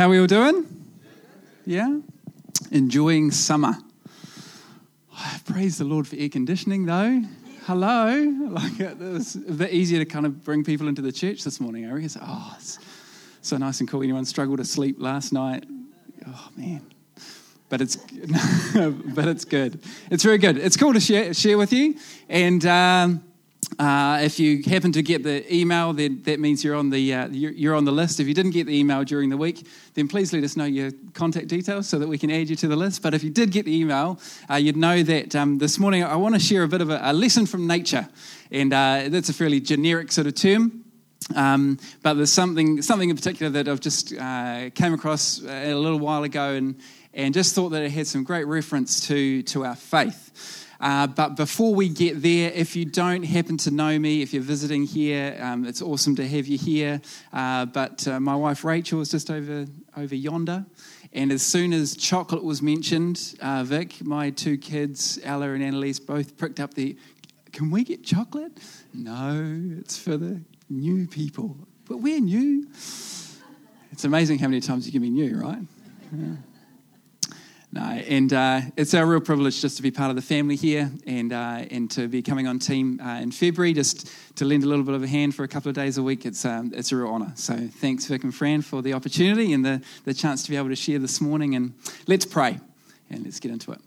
How are we all doing? Yeah? Enjoying summer. Praise the Lord for air conditioning, though. Hello. Like it was a bit easier to kind of bring people into the church this morning. I reckon. Oh, it's so nice and cool. Anyone struggled to sleep last night? Oh man. But it's, but it's good. It's very good. It's cool to share, share with you. And um, uh, if you happen to get the email, then that means you're on the uh, you're, on the list. If you didn't get the email during the week, then please let us know your contact details so that we can add you to the list. But if you did get the email, uh, you'd know that um, this morning I want to share a bit of a, a lesson from nature, and uh, that's a fairly generic sort of term. Um, but there's something something in particular that I've just uh, came across a little while ago, and and just thought that it had some great reference to to our faith. Uh, but before we get there, if you don't happen to know me, if you're visiting here, um, it's awesome to have you here. Uh, but uh, my wife Rachel is just over over yonder. And as soon as chocolate was mentioned, uh, Vic, my two kids, Ella and Annalise, both pricked up the. Can we get chocolate? No, it's for the new people. But we're new. It's amazing how many times you can be new, right? Yeah. No, and uh, it's our real privilege just to be part of the family here and, uh, and to be coming on team uh, in February, just to lend a little bit of a hand for a couple of days a week. It's, um, it's a real honour. So thanks, Vic and Fran, for the opportunity and the, the chance to be able to share this morning. And let's pray and let's get into it.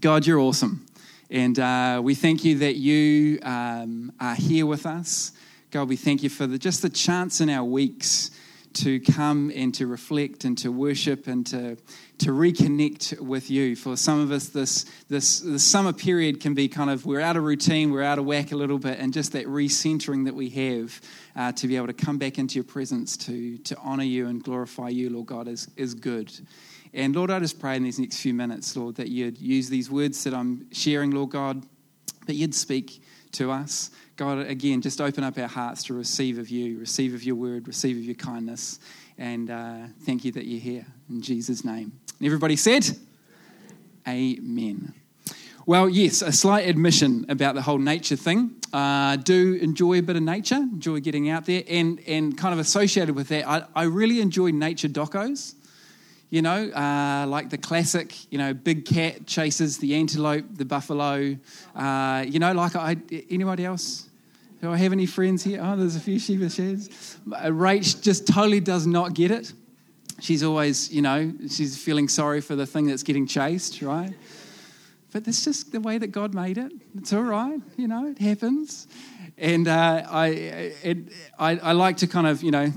God, you're awesome. And uh, we thank you that you um, are here with us. God, we thank you for the, just the chance in our weeks to come and to reflect and to worship and to, to reconnect with you. For some of us, this, this, this summer period can be kind of, we're out of routine, we're out of whack a little bit, and just that recentering that we have uh, to be able to come back into your presence to, to honor you and glorify you, Lord God, is, is good. And Lord, I just pray in these next few minutes, Lord, that you'd use these words that I'm sharing, Lord God, that you'd speak to us. God, again, just open up our hearts to receive of you, receive of your word, receive of your kindness. And uh, thank you that you're here. In Jesus' name. And everybody said, Amen. Well, yes, a slight admission about the whole nature thing. Uh, do enjoy a bit of nature, enjoy getting out there, and, and kind of associated with that, I, I really enjoy nature docos you know, uh, like the classic, you know, big cat chases the antelope, the buffalo. Uh, you know, like I, anybody else? Do I have any friends here? Oh, there's a few sheep sheds. Rach just totally does not get it. She's always, you know, she's feeling sorry for the thing that's getting chased, right? But that's just the way that God made it. It's all right, you know, it happens. And uh, I, it, I, I like to kind of, you know,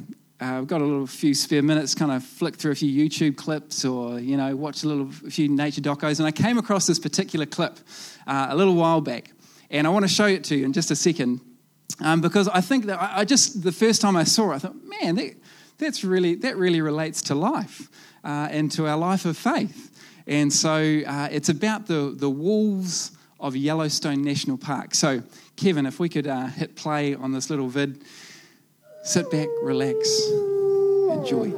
uh, I've got a little few spare minutes, kind of flick through a few YouTube clips or, you know, watch a little a few nature docos. And I came across this particular clip uh, a little while back. And I want to show it to you in just a second. Um, because I think that I, just the first time I saw it, I thought, man, that, that's really that really relates to life uh, and to our life of faith. And so uh, it's about the the wolves of Yellowstone National Park. So Kevin, if we could uh, hit play on this little vid, sit back, relax, enjoy.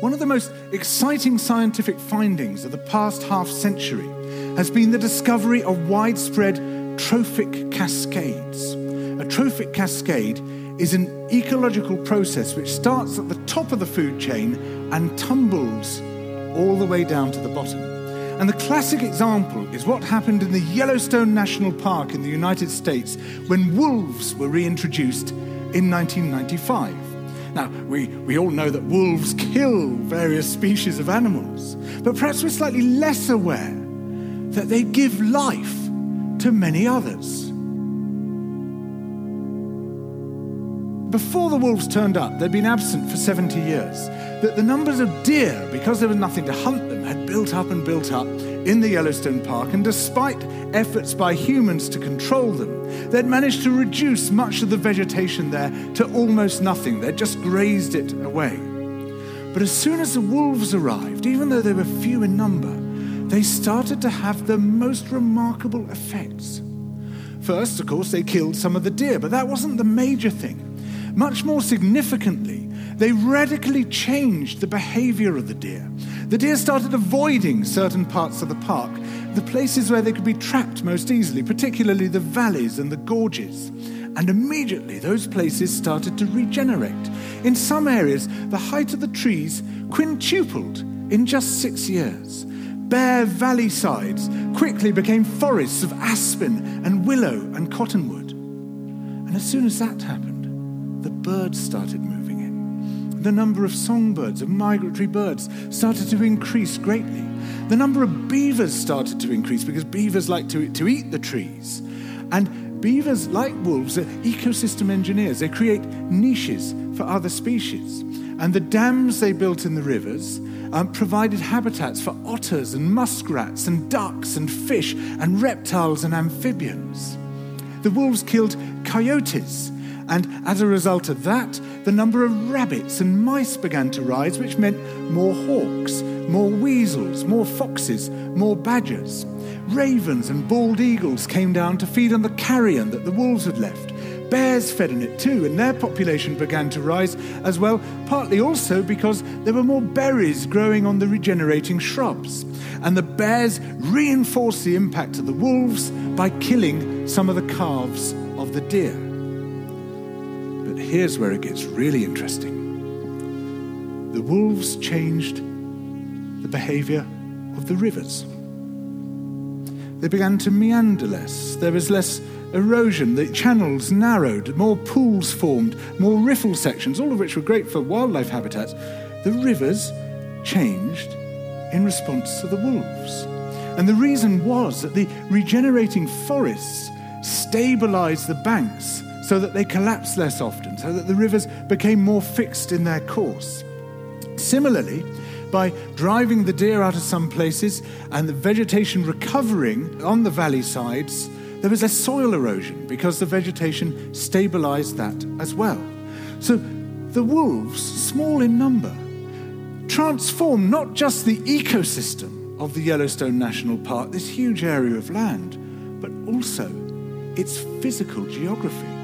One of the most exciting scientific findings of the past half century has been the discovery of widespread trophic cascades. A trophic cascade is an ecological process which starts at the top of the food chain and tumbles all the way down to the bottom. And the classic example is what happened in the Yellowstone National Park in the United States when wolves were reintroduced in 1995. Now, we, we all know that wolves kill various species of animals, but perhaps we're slightly less aware that they give life to many others. Before the wolves turned up, they'd been absent for 70 years. That the numbers of deer, because there was nothing to hunt them, had built up and built up in the Yellowstone Park, and despite efforts by humans to control them, they'd managed to reduce much of the vegetation there to almost nothing. They'd just grazed it away. But as soon as the wolves arrived, even though they were few in number, they started to have the most remarkable effects. First, of course, they killed some of the deer, but that wasn't the major thing. Much more significantly, they radically changed the behavior of the deer. The deer started avoiding certain parts of the park, the places where they could be trapped most easily, particularly the valleys and the gorges. And immediately those places started to regenerate. In some areas, the height of the trees quintupled in just six years. Bare valley sides quickly became forests of aspen and willow and cottonwood. And as soon as that happened, the birds started moving in. The number of songbirds, of migratory birds, started to increase greatly. The number of beavers started to increase because beavers like to, to eat the trees. And beavers, like wolves, are ecosystem engineers. They create niches for other species. And the dams they built in the rivers um, provided habitats for otters and muskrats and ducks and fish and reptiles and amphibians. The wolves killed coyotes, and as a result of that, the number of rabbits and mice began to rise, which meant more hawks, more weasels, more foxes, more badgers. Ravens and bald eagles came down to feed on the carrion that the wolves had left. Bears fed on it too, and their population began to rise as well, partly also because there were more berries growing on the regenerating shrubs. And the bears reinforced the impact of the wolves by killing some of the calves of the deer. But here's where it gets really interesting the wolves changed the behavior of the rivers. They began to meander less. There was less erosion, the channels narrowed, more pools formed, more riffle sections, all of which were great for wildlife habitats. The rivers changed in response to the wolves. And the reason was that the regenerating forests stabilized the banks so that they collapsed less often, so that the rivers became more fixed in their course. Similarly, by driving the deer out of some places and the vegetation recovering on the valley sides, there was less soil erosion because the vegetation stabilized that as well. So the wolves, small in number, transformed not just the ecosystem of the Yellowstone National Park, this huge area of land, but also its physical geography.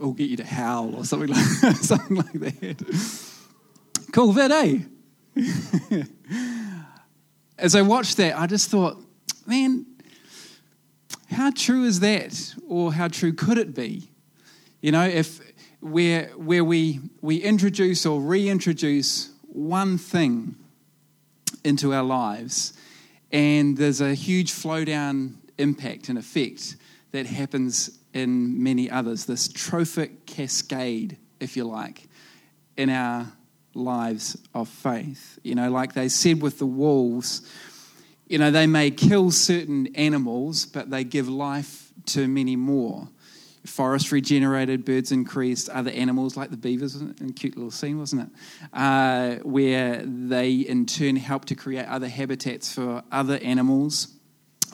We'll get you to howl or something like, something like that. Cool vid, eh? As I watched that, I just thought, man, how true is that? Or how true could it be? You know, if where, where we, we introduce or reintroduce one thing into our lives, and there's a huge flow down impact and effect that happens in many others, this trophic cascade, if you like, in our lives of faith. You know, like they said with the wolves, you know, they may kill certain animals, but they give life to many more. Forest regenerated, birds increased, other animals like the beavers, a cute little scene, wasn't it? Uh, where they in turn help to create other habitats for other animals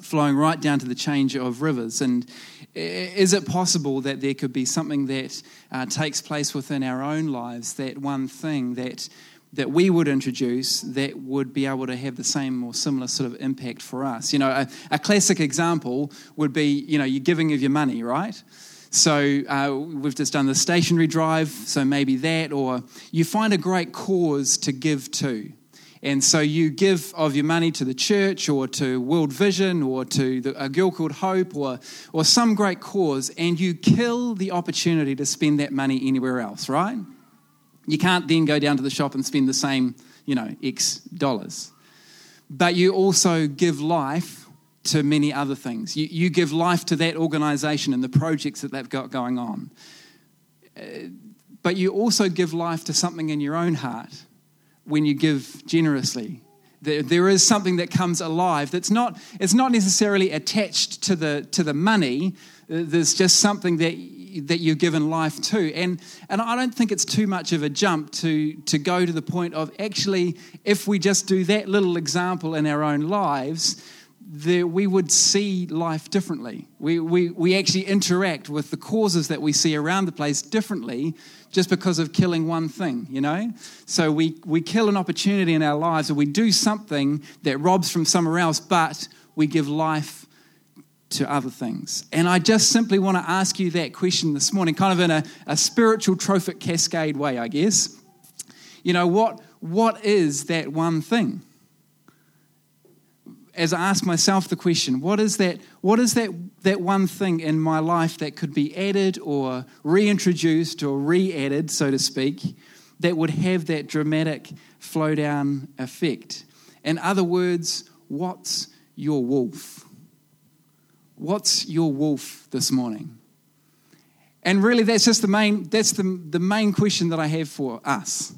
flowing right down to the change of rivers. And is it possible that there could be something that uh, takes place within our own lives, that one thing that that we would introduce that would be able to have the same or similar sort of impact for us. You know, a, a classic example would be, you know, you're giving of your money, right? So uh, we've just done the stationery drive, so maybe that, or you find a great cause to give to. And so you give of your money to the church or to World Vision or to the, a girl called Hope or, or some great cause, and you kill the opportunity to spend that money anywhere else, right? You can't then go down to the shop and spend the same, you know, X dollars. But you also give life to many other things. You, you give life to that organization and the projects that they've got going on. Uh, but you also give life to something in your own heart when you give generously. There, there is something that comes alive that's not, it's not necessarily attached to the, to the money. There's just something that, that you've given life to. And, and I don't think it's too much of a jump to, to go to the point of actually, if we just do that little example in our own lives, the, we would see life differently. We, we, we actually interact with the causes that we see around the place differently just because of killing one thing, you know? So we, we kill an opportunity in our lives or we do something that robs from somewhere else, but we give life to other things. And I just simply want to ask you that question this morning, kind of in a, a spiritual trophic cascade way, I guess. You know, what, what is that one thing? As I ask myself the question, what is that, what is that, that one thing in my life that could be added or reintroduced or re added, so to speak, that would have that dramatic flow down effect? In other words, what's your wolf? What's your wolf this morning? And really, that's just the main, that's the, the main question that I have for us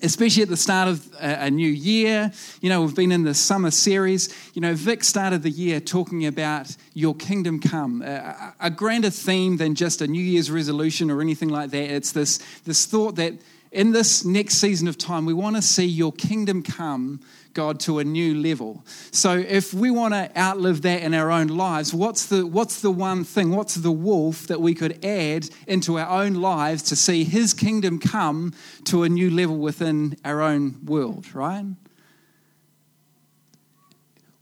especially at the start of a, new year. You know, we've been in the summer series. You know, Vic started the year talking about your kingdom come, a, a grander theme than just a New Year's resolution or anything like that. It's this, this thought that in this next season of time, we want to see your kingdom come God to a new level. So if we want to outlive that in our own lives, what's the, what's the one thing, what's the wolf that we could add into our own lives to see his kingdom come to a new level within our own world, right?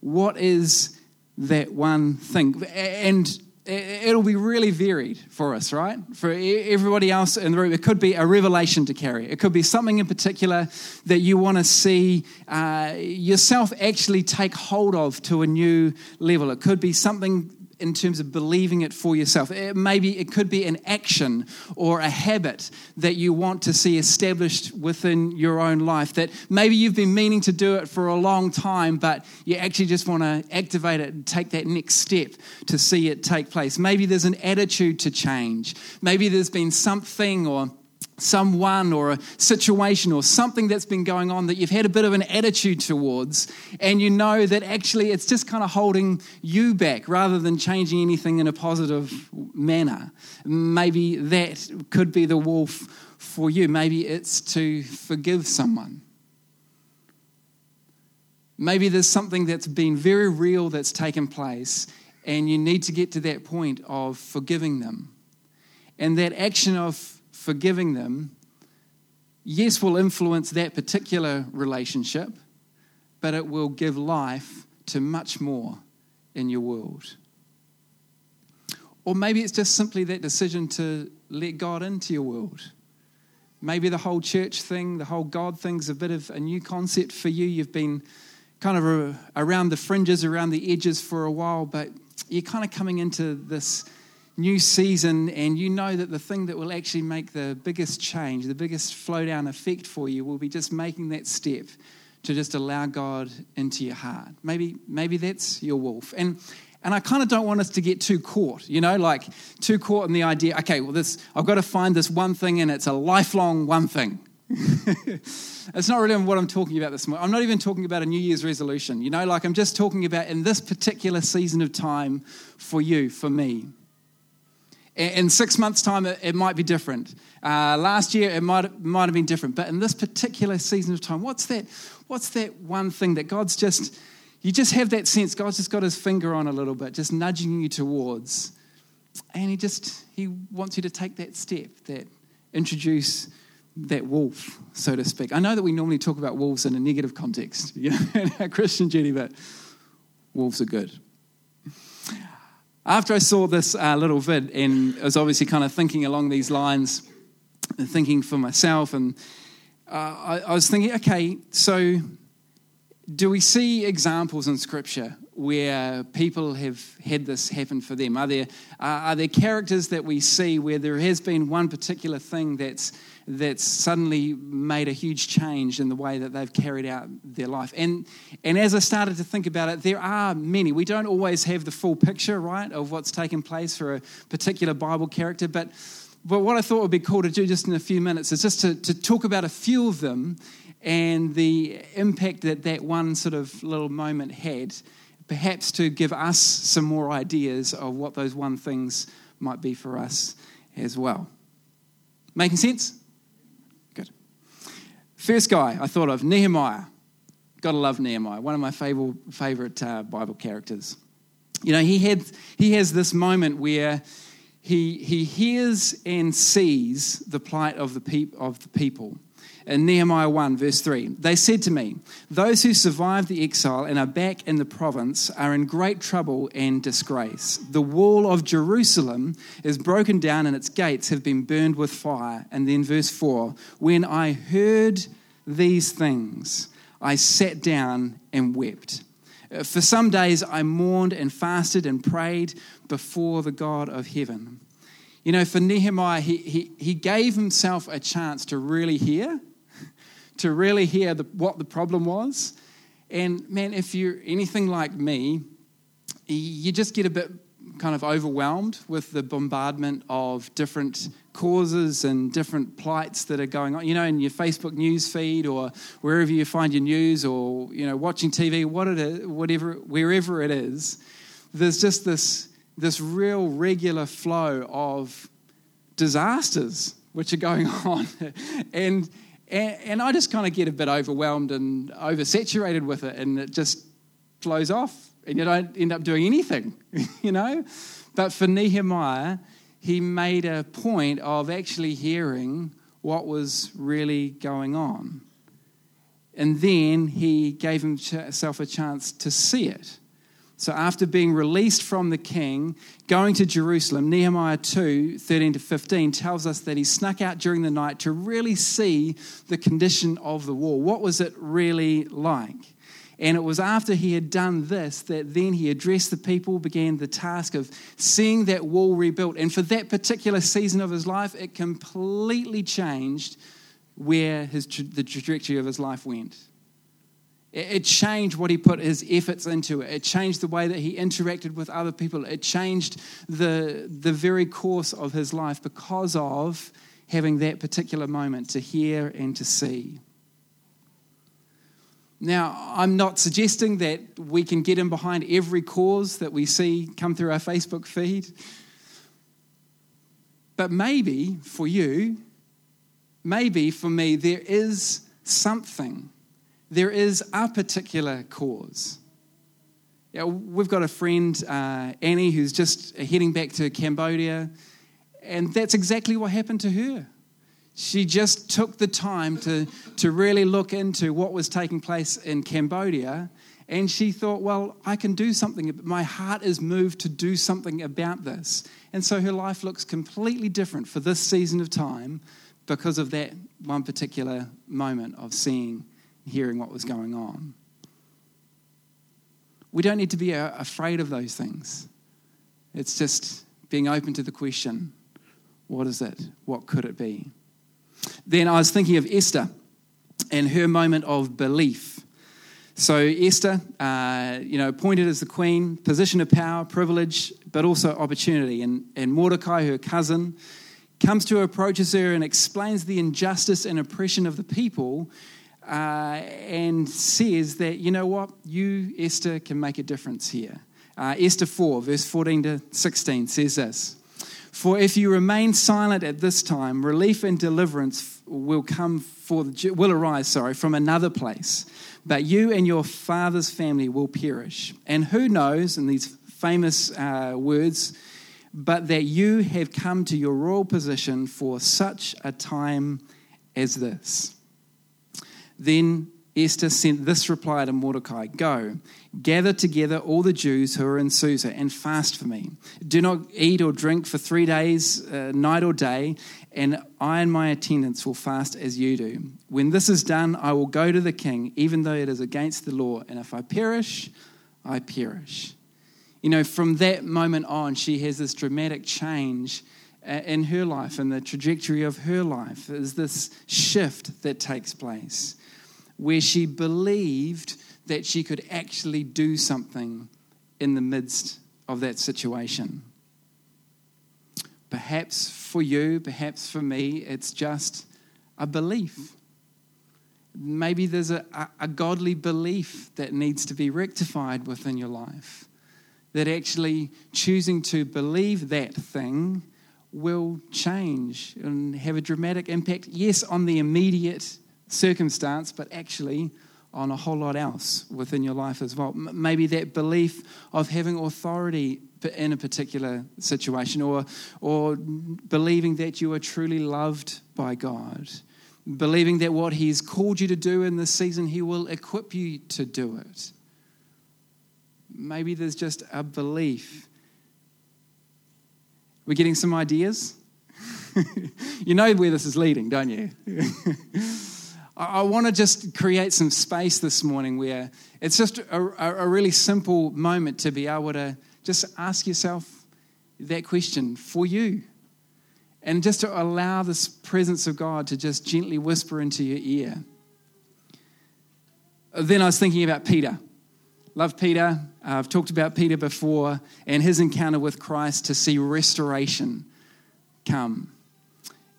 What is that one thing? And it'll be really varied for us, right? For everybody else in the room, it could be a revelation to carry. It could be something in particular that you want to see uh, yourself actually take hold of to a new level. It could be something in terms of believing it for yourself. It maybe it could be an action or a habit that you want to see established within your own life that maybe you've been meaning to do it for a long time, but you actually just want to activate it and take that next step to see it take place. Maybe there's an attitude to change. Maybe there's been something or someone or a situation or something that's been going on that you've had a bit of an attitude towards, and you know that actually it's just kind of holding you back rather than changing anything in a positive manner. Maybe that could be the wolf for you. Maybe it's to forgive someone. Maybe there's something that's been very real that's taken place, and you need to get to that point of forgiving them. And that action of forgiving them, yes, will influence that particular relationship, but it will give life to much more in your world. Or maybe it's just simply that decision to let God into your world. Maybe the whole church thing, the whole God thing's a bit of a new concept for you. You've been kind of around the fringes, around the edges for a while, but you're kind of coming into this new season, and you know that the thing that will actually make the biggest change, the biggest flow down effect for you, will be just making that step to just allow God into your heart. Maybe, maybe that's your wolf. And and I kind of don't want us to get too caught, you know, like too caught in the idea, okay, well, this I've got to find this one thing and it's a lifelong one thing. it's not really what I'm talking about this morning. I'm not even talking about a New Year's resolution, you know, like I'm just talking about in this particular season of time for you, for me. In six months' time, it, might be different. Uh, last year, it might, might have been different. But in this particular season of time, what's that, what's that one thing that God's just, you just have that sense, God's just got his finger on a little bit, just nudging you towards. And he just, he wants you to take that step, that introduce that wolf, so to speak. I know that we normally talk about wolves in a negative context, you know, in our Christian journey, but wolves are good. After I saw this uh, little vid and I was obviously kind of thinking along these lines, and thinking for myself, and uh, I, I was thinking, okay, so do we see examples in Scripture where people have had this happen for them? Are there, uh, are there characters that we see where there has been one particular thing that's that's suddenly made a huge change in the way that they've carried out their life. And, and as I started to think about it, there are many. We don't always have the full picture, right, of what's taken place for a particular Bible character, but, but what I thought would be cool to do just in a few minutes is just to, to talk about a few of them and the impact that that one sort of little moment had, perhaps to give us some more ideas of what those one things might be for us as well. Making sense? First guy I thought of, Nehemiah. Gotta love Nehemiah, one of my favorite, favorite uh, Bible characters. You know, he, had, he has this moment where he, he hears and sees the plight of the, peop, of the people. In Nehemiah 1, verse 3, they said to me, Those who survived the exile and are back in the province are in great trouble and disgrace. The wall of Jerusalem is broken down and its gates have been burned with fire. And then, verse 4, when I heard these things, I sat down and wept. Uh, for some days I mourned and fasted and prayed before the God of heaven. You know, for Nehemiah, he, he, he gave himself a chance to really hear, to really hear the, what the problem was. And man, if you're anything like me, you just get a bit kind of overwhelmed with the bombardment of different causes and different plights that are going on. You know, in your Facebook news feed or wherever you find your news or, you know, watching TV, what it is, whatever, wherever it is, there's just this, this real regular flow of disasters which are going on. and, and, and I just kind of get a bit overwhelmed and oversaturated with it, and it just flows off and you don't end up doing anything, you know? But for Nehemiah, he made a point of actually hearing what was really going on. And then he gave himself a chance to see it. So after being released from the king, going to Jerusalem, Nehemiah 2 13 to 15 tells us that he snuck out during the night to really see the condition of the wall. What was it really like? And it was after he had done this that then he addressed the people, began the task of seeing that wall rebuilt. And for that particular season of his life, it completely changed where his, the trajectory of his life went. It changed what he put his efforts into. It changed the way that he interacted with other people. It changed the, the very course of his life because of having that particular moment to hear and to see. Now, I'm not suggesting that we can get in behind every cause that we see come through our Facebook feed. But maybe for you, maybe for me, there is something, there is a particular cause. Yeah, we've got a friend, uh, Annie, who's just heading back to Cambodia, and that's exactly what happened to her. She just took the time to, to really look into what was taking place in Cambodia. And she thought, well, I can do something. My heart is moved to do something about this. And so her life looks completely different for this season of time because of that one particular moment of seeing, hearing what was going on. We don't need to be uh, afraid of those things. It's just being open to the question what is it? What could it be? Then I was thinking of Esther and her moment of belief. So Esther, uh, you know, appointed as the queen, position of power, privilege, but also opportunity. And, and Mordecai, her cousin, comes to her, approaches her, and explains the injustice and oppression of the people, uh, and says that you know what, you Esther can make a difference here. Uh, Esther 4, verse 14 to 16 says this. For if you remain silent at this time, relief and deliverance will come for the, will arise, sorry, from another place. But you and your father's family will perish. And who knows, in these famous uh, words, but that you have come to your royal position for such a time as this. Then Esther sent this reply to Mordecai Go, gather together all the Jews who are in Susa and fast for me. Do not eat or drink for three days, uh, night or day, and I and my attendants will fast as you do. When this is done, I will go to the king, even though it is against the law, and if I perish, I perish. You know, from that moment on, she has this dramatic change uh, in her life and the trajectory of her life is this shift that takes place where she believed that she could actually do something in the midst of that situation. Perhaps for you, perhaps for me, it's just a belief. Maybe there's a, a, godly belief that needs to be rectified within your life. That actually choosing to believe that thing will change and have a dramatic impact, yes, on the immediate circumstance, but actually on a whole lot else within your life as well. Maybe that belief of having authority in a particular situation, or, or believing that you are truly loved by God, believing that what He's called you to do in this season, He will equip you to do it. Maybe there's just a belief. We're getting some ideas? you know where this is leading, don't you? I, want to just create some space this morning where it's just a, a, really simple moment to be able to just ask yourself that question for you. And just to allow this presence of God to just gently whisper into your ear. Then I was thinking about Peter. Love Peter. Uh, I've talked about Peter before and his encounter with Christ to see restoration come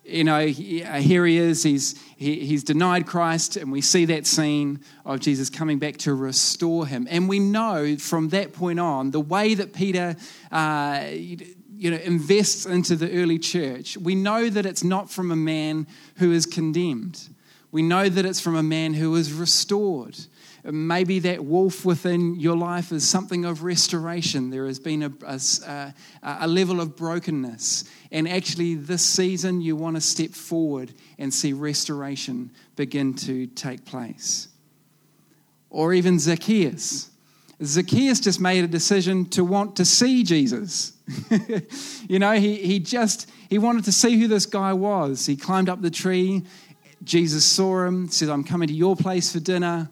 you know, uh, here he is, he's, he, he's denied Christ, and we see that scene of Jesus coming back to restore him. And we know from that point on, the way that Peter, uh, you know, invests into the early church, we know that it's not from a man who is condemned. We know that it's from a man who is restored. Maybe that wolf within your life is something of restoration. There has been a, a, a, level of brokenness. And actually, this season, you want to step forward and see restoration begin to take place. Or even Zacchaeus. Zacchaeus just made a decision to want to see Jesus. you know, he, he just he wanted to see who this guy was. He climbed up the tree. Jesus saw him, said, I'm coming to your place for dinner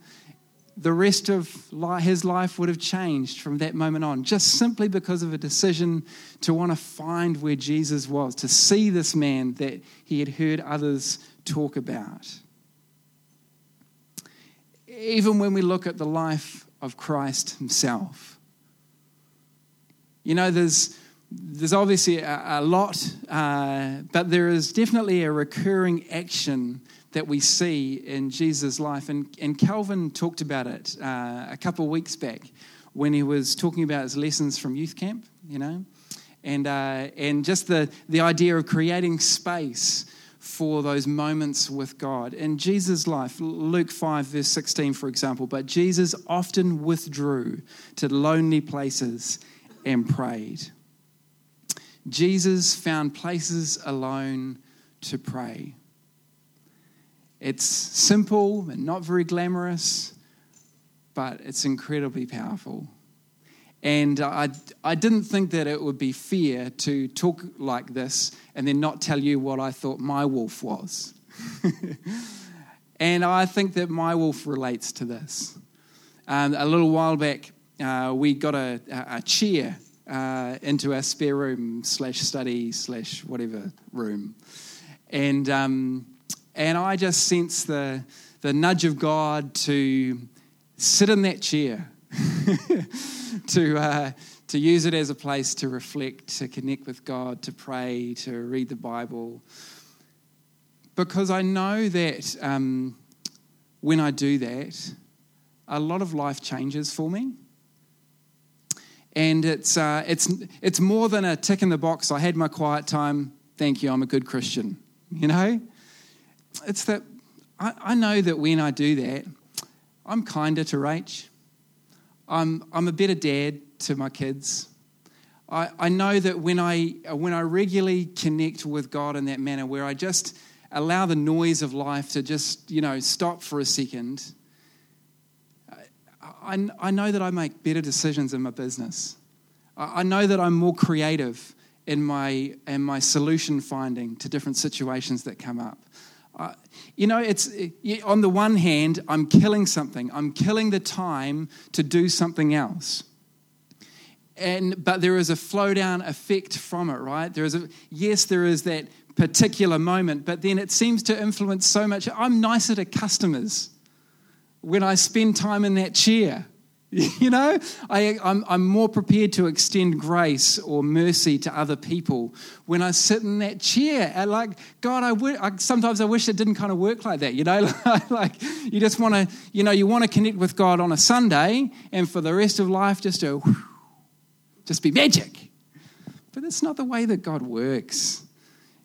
the rest of his life would have changed from that moment on, just simply because of a decision to want to find where Jesus was, to see this man that he had heard others talk about. Even when we look at the life of Christ himself, you know, there's, there's obviously a, a lot, uh, but there is definitely a recurring action that we see in Jesus' life. And, and Calvin talked about it uh, a couple of weeks back when he was talking about his lessons from youth camp, you know, and, uh, and just the, the idea of creating space for those moments with God. In Jesus' life, Luke 5, verse 16, for example, but Jesus often withdrew to lonely places and prayed. Jesus found places alone to pray. It's simple and not very glamorous, but it's incredibly powerful. And I, I didn't think that it would be fair to talk like this and then not tell you what I thought my wolf was. and I think that my wolf relates to this. Um, a little while back, uh, we got a, a chair uh, into our spare room slash study slash whatever room. And um, and I just sense the, the nudge of God to sit in that chair, to, uh, to use it as a place to reflect, to connect with God, to pray, to read the Bible. Because I know that um, when I do that, a lot of life changes for me. And it's, uh, it's, it's more than a tick in the box. I had my quiet time. Thank you. I'm a good Christian. You know? It's that I, I know that when I do that, I'm kinder to Rach. I'm, I'm a better dad to my kids. I, I know that when I, when I regularly connect with God in that manner, where I just allow the noise of life to just, you know, stop for a second, I, I know that I make better decisions in my business. I, I know that I'm more creative in my, in my solution finding to different situations that come up you know, it's on the one hand, I'm killing something. I'm killing the time to do something else. And but there is a flow down effect from it, right? There is a yes, there is that particular moment, but then it seems to influence so much. I'm nicer to customers when I spend time in that chair. You know, I, I'm, I'm more prepared to extend grace or mercy to other people when I sit in that chair. And like, God, I, w- I sometimes I wish it didn't kind of work like that. You know, like you just want to, you know, you want to connect with God on a Sunday, and for the rest of life, just to just be magic. But it's not the way that God works.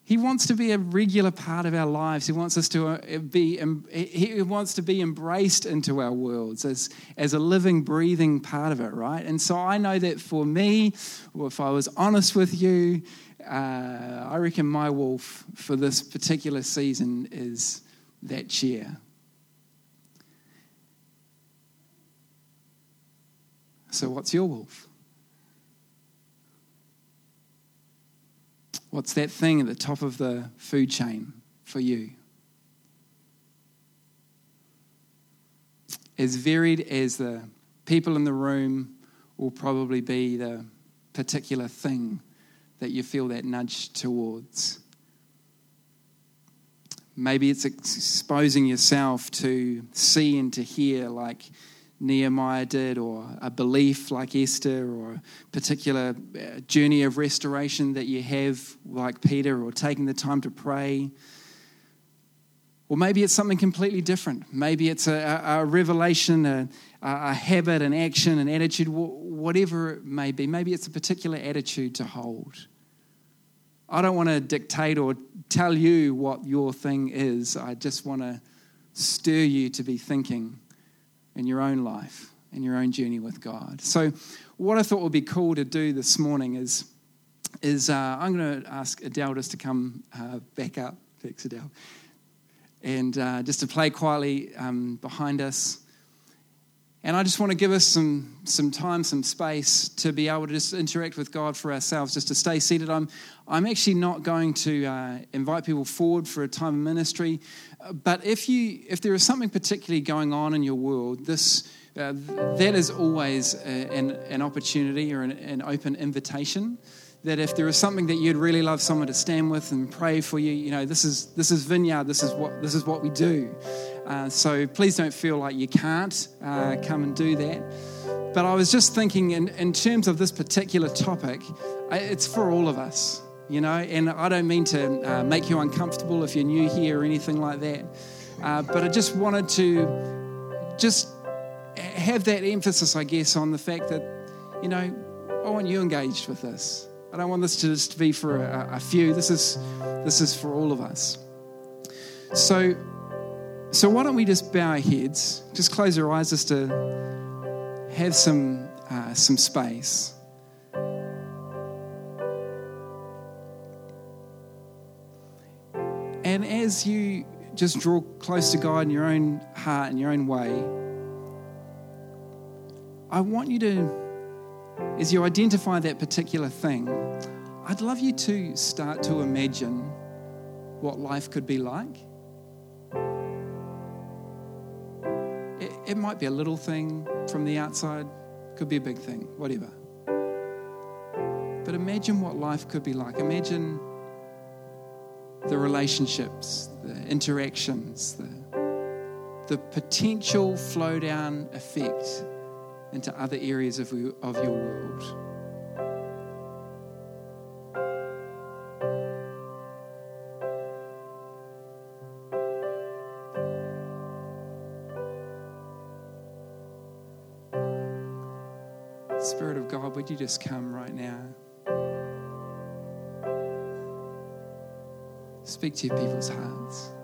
He wants to be a regular part of our lives. He wants us to uh, be, he wants to be embraced into our worlds as, as a living, breathing part of it, right? And so I know that for me, if I was honest with you, uh, I reckon my wolf for this particular season is that chair. So, what's your wolf? What's that thing at the top of the food chain for you? As varied as the people in the room will probably be the particular thing that you feel that nudge towards. Maybe it's exposing yourself to see and to hear like Nehemiah did, or a belief like Esther, or a particular uh, journey of restoration that you have like Peter, or taking the time to pray. Or maybe it's something completely different. Maybe it's a, a revelation, a, a habit, an action, an attitude, whatever it may be. Maybe it's a particular attitude to hold. I don't want to dictate or tell you what your thing is. I just want to stir you to be thinking in your own life, in your own journey with God. So, what I thought would be cool to do this morning is, is uh, I'm going to ask Adele just to come uh, back up. Thanks, Adele. And uh, just to play quietly um, behind us. And I just want to give us some, some time, some space to be able to just interact with God for ourselves, just to stay seated. I'm, I'm actually not going to uh, invite people forward for a time of ministry. But if, you, if there is something particularly going on in your world, this, uh, that is always a, an, an opportunity or an, an open invitation that if there is something that you'd really love someone to stand with and pray for you, you know, this is this is Vineyard. This is what this is what we do. Uh, so please don't feel like you can't uh, come and do that. But I was just thinking, in, in terms of this particular topic, it's for all of us you know, and I don't mean to uh, make you uncomfortable if you're new here or anything like that, uh, but I just wanted to just have that emphasis, I guess, on the fact that, you know, I want you engaged with this. I don't want this to just be for a, a few. This is this is for all of us. So, so why don't we just bow our heads, just close our eyes, just to have some uh, some space. And as you just draw close to God in your own heart, in your own way, I want you to, as you identify that particular thing, I'd love you to start to imagine what life could be like. It, it might be a little thing from the outside, could be a big thing, whatever. But imagine what life could be like. Imagine the relationships, the interactions, the, the potential flow down effect into other areas of, of your world. Spirit of God, would you just come right now? Speak to your people's hearts.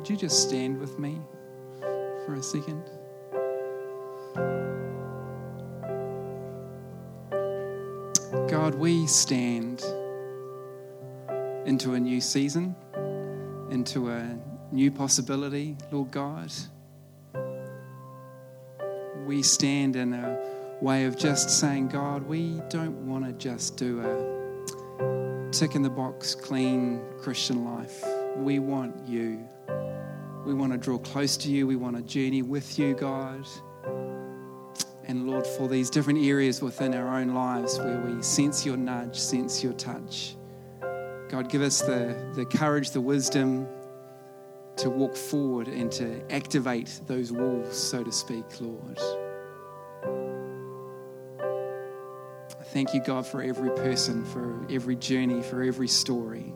Would you just stand with me for a second? God, we stand into a new season, into a, new possibility, Lord God. We stand in a way of just saying, God, we don't want to just do a tick in the box, clean Christian life. We want you. We want to draw close to you. We want to journey with you, God. And Lord, for these different areas within our own lives where we sense your nudge, sense your touch, God, give us the, the courage, the wisdom to walk forward and to activate those walls, so to speak, Lord. Thank you, God, for every person, for every journey, for every story.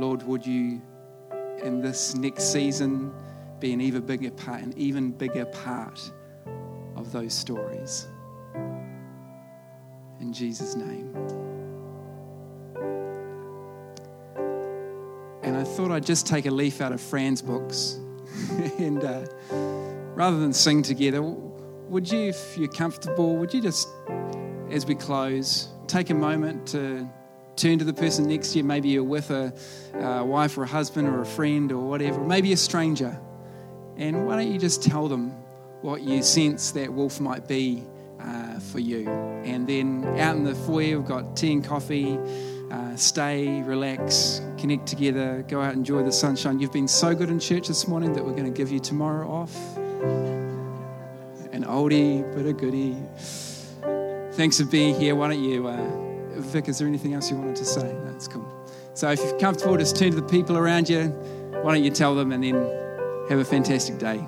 Lord, would you, in this next season, be an even bigger part, an even bigger part of those stories. In Jesus' name. And I thought I'd just take a leaf out of Fran's books and uh, rather than sing together, would you, if you're comfortable, would you just, as we close, take a moment to turn to the person next to you? Maybe you're with a, a wife or a husband or a friend or whatever, maybe a stranger. And why don't you just tell them what you sense that wolf might be uh, for you? And then out in the foyer, we've got tea and coffee. Uh, stay, relax, connect together, go out, and enjoy the sunshine. You've been so good in church this morning that we're going to give you tomorrow off an oldie but a goodie. Thanks for being here. Why don't you, uh, Vic, is there anything else you wanted to say? That's cool. So if you're comfortable, just turn to the people around you. Why don't you tell them and then have a fantastic day.